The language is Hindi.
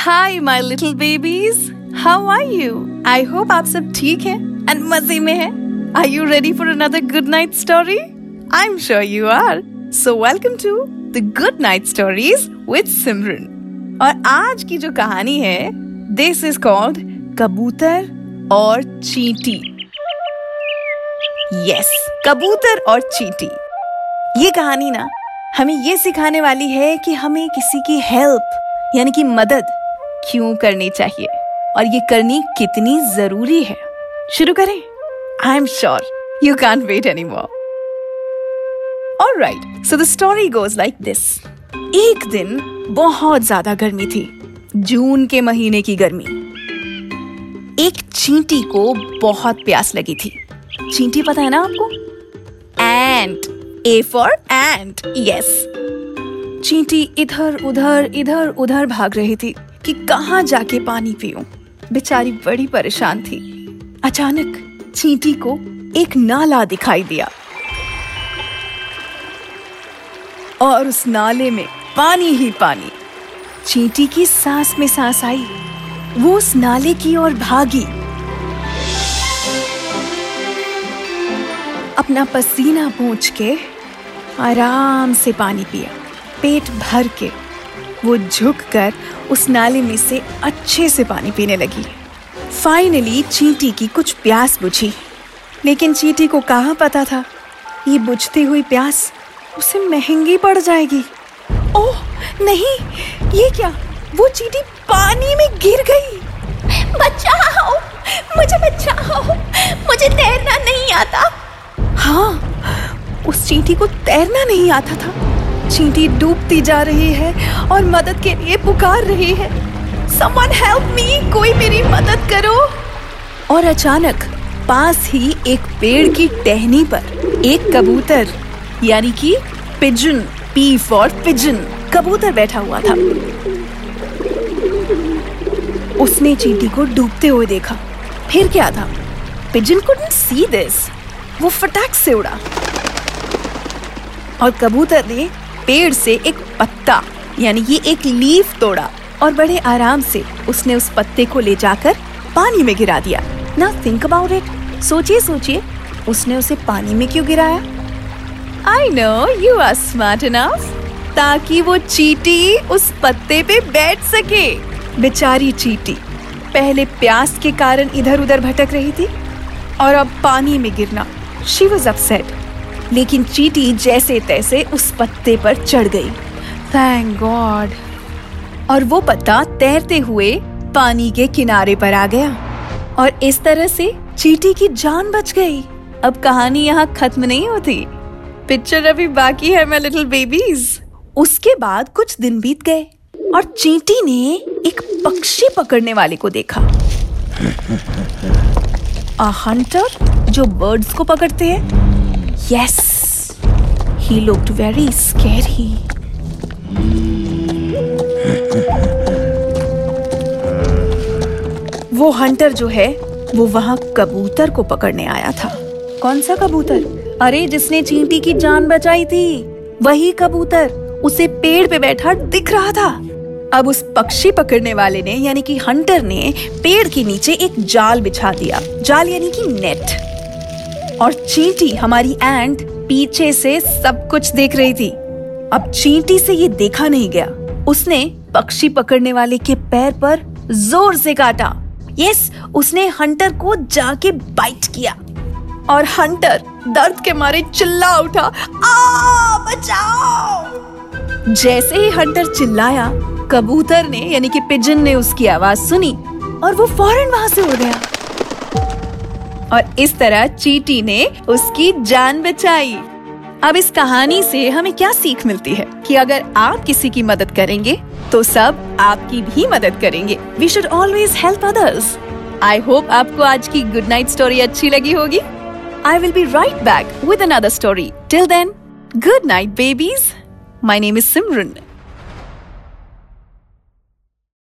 Hi my little babies how are you I hope आप सब ठीक हैं एंड मज़े में हैं. Are you ready for another good night story I am sure you are so welcome to the good night stories with Simran और आज की जो कहानी है दिस इज़ कॉल्ड कबूतर और चींटी. यस कबूतर और चींटी. ये कहानी ना, हमें ये सिखाने वाली है कि हमें किसी की हेल्प यानी कि मदद क्यों करनी चाहिए? और ये करनी कितनी ज़रूरी है? शुरू करें। I am sure you can wait any more right so the story goes like this एक दिन बहुत ज़्यादा गर्मी थी। जून के महीने की गर्मी। एक चींटी को बहुत प्यास लगी थी। चींटी पता है ना आपको? Ant A for ant yes चींटी इधर उधर इधर उधर भाग रही थी। कि कहाँ जाके पानी पीऊं। बेचारी बड़ी परेशान थी। अचानक चींटी को एक नाला दिखाई दिया। और उस नाले में पानी ही पानी। चींटी की सांस में सांस आई। वो उस नाले की ओर भागी। अपना पसीना पूछ के आराम से पानी पिया। पेट भर के वो झुक कर उस नाले में से अच्छे से पानी पीने लगी। फाइनली चींटी की कुछ प्यास बुझी। लेकिन चींटी को कहाँ पता था? ये बुझती हुई प्यास उसे महँगी पड़ जाएगी। ओह नहीं ये क्या? वो चींटी पानी में गिर गई। बचाओ मुझे बचाओ मुझे तैरना नहीं आता। हाँ उस चींटी को तैरना नहीं आता था। चींटी डूबती जा रही है और मदद के लिए पुकार रही है। Someone help me, कोई मेरी मदद करो। और अचानक पास ही एक पेड़ की टहनी पर एक कबूतर यानी कि पिजन पी फॉर पिजन कबूतर बैठा हुआ था। उसने चींटी को डूबते हुए देखा। फिर क्या था? पिजन कुडंट सी दिस वो फटाक से उड़ा। और कबूतर ने पेड़ से एक पत्ता, यानी ये एक लीफ तोड़ा और बड़े आराम से उसने उस पत्ते को ले जाकर पानी में गिरा दिया। ना थिंक अबाउट इट सोचिए सोचिए, उसने उसे पानी में क्यों गिराया? I know you are smart enough ताकि वो चीटी उस पत्ते पे बैठ सके। बेचारी चीटी, पहले प्यास के कारण इधर उधर भटक रही थी और अब पानी में गिरना शी वॉज़ अपसेट लेकिन चीटी जैसे तैसे उस पत्ते पर चढ़ गई। थैंक गॉड और वो पत्ता तैरते हुए पानी के किनारे पर आ गया। और इस तरह से चीटी की जान बच गई। अब कहानी यहाँ खत्म नहीं होती। पिक्चर अभी बाकी है मैं लिटिल बेबीज उसके बाद कुछ दिन बीत गए और चींटी ने एक पक्षी पकड़ने वाले को देखा। अ हंटर जो बर्ड्स को पकड़ते हैं। Yes, he looked very scary. वो हंटर जो है वो वहाँ कबूतर को पकड़ने आया था। कौन सा कबूतर? अरे जिसने चींटी की जान बचाई थी। वही कबूतर। उसे पेड़ पे बैठा दिख रहा था। अब उस पक्षी पकड़ने वाले ने यानी कि हंटर ने पेड़ के नीचे एक जाल बिछा दिया। जाल यानी कि नेट और चींटी हमारी एंट पीछे से सब कुछ देख रही थी। अब चींटी से ये देखा नहीं गया। उसने पक्षी पकड़ने वाले के पैर पर ज़ोर से काटा। यस, उसने हंटर को जाके बाइट किया। और हंटर दर्द के मारे चिल्ला उठा, आ, बचाओ! जैसे ही हंटर चिल्लाया, कबूतर ने, यानी कि पिजन ने उसकी आवाज़ सुनी और वो फ़ौरन वहाँ से उड़ गया। और इस तरह चीटी ने उसकी जान बचाई। अब इस कहानी से हमें क्या सीख मिलती है कि अगर आप किसी की मदद करेंगे तो सब आपकी भी मदद करेंगे। We should always help others I hope आपको आज की गुड नाइट स्टोरी अच्छी लगी होगी। I will be right back with another story till then good night babies my name is Simran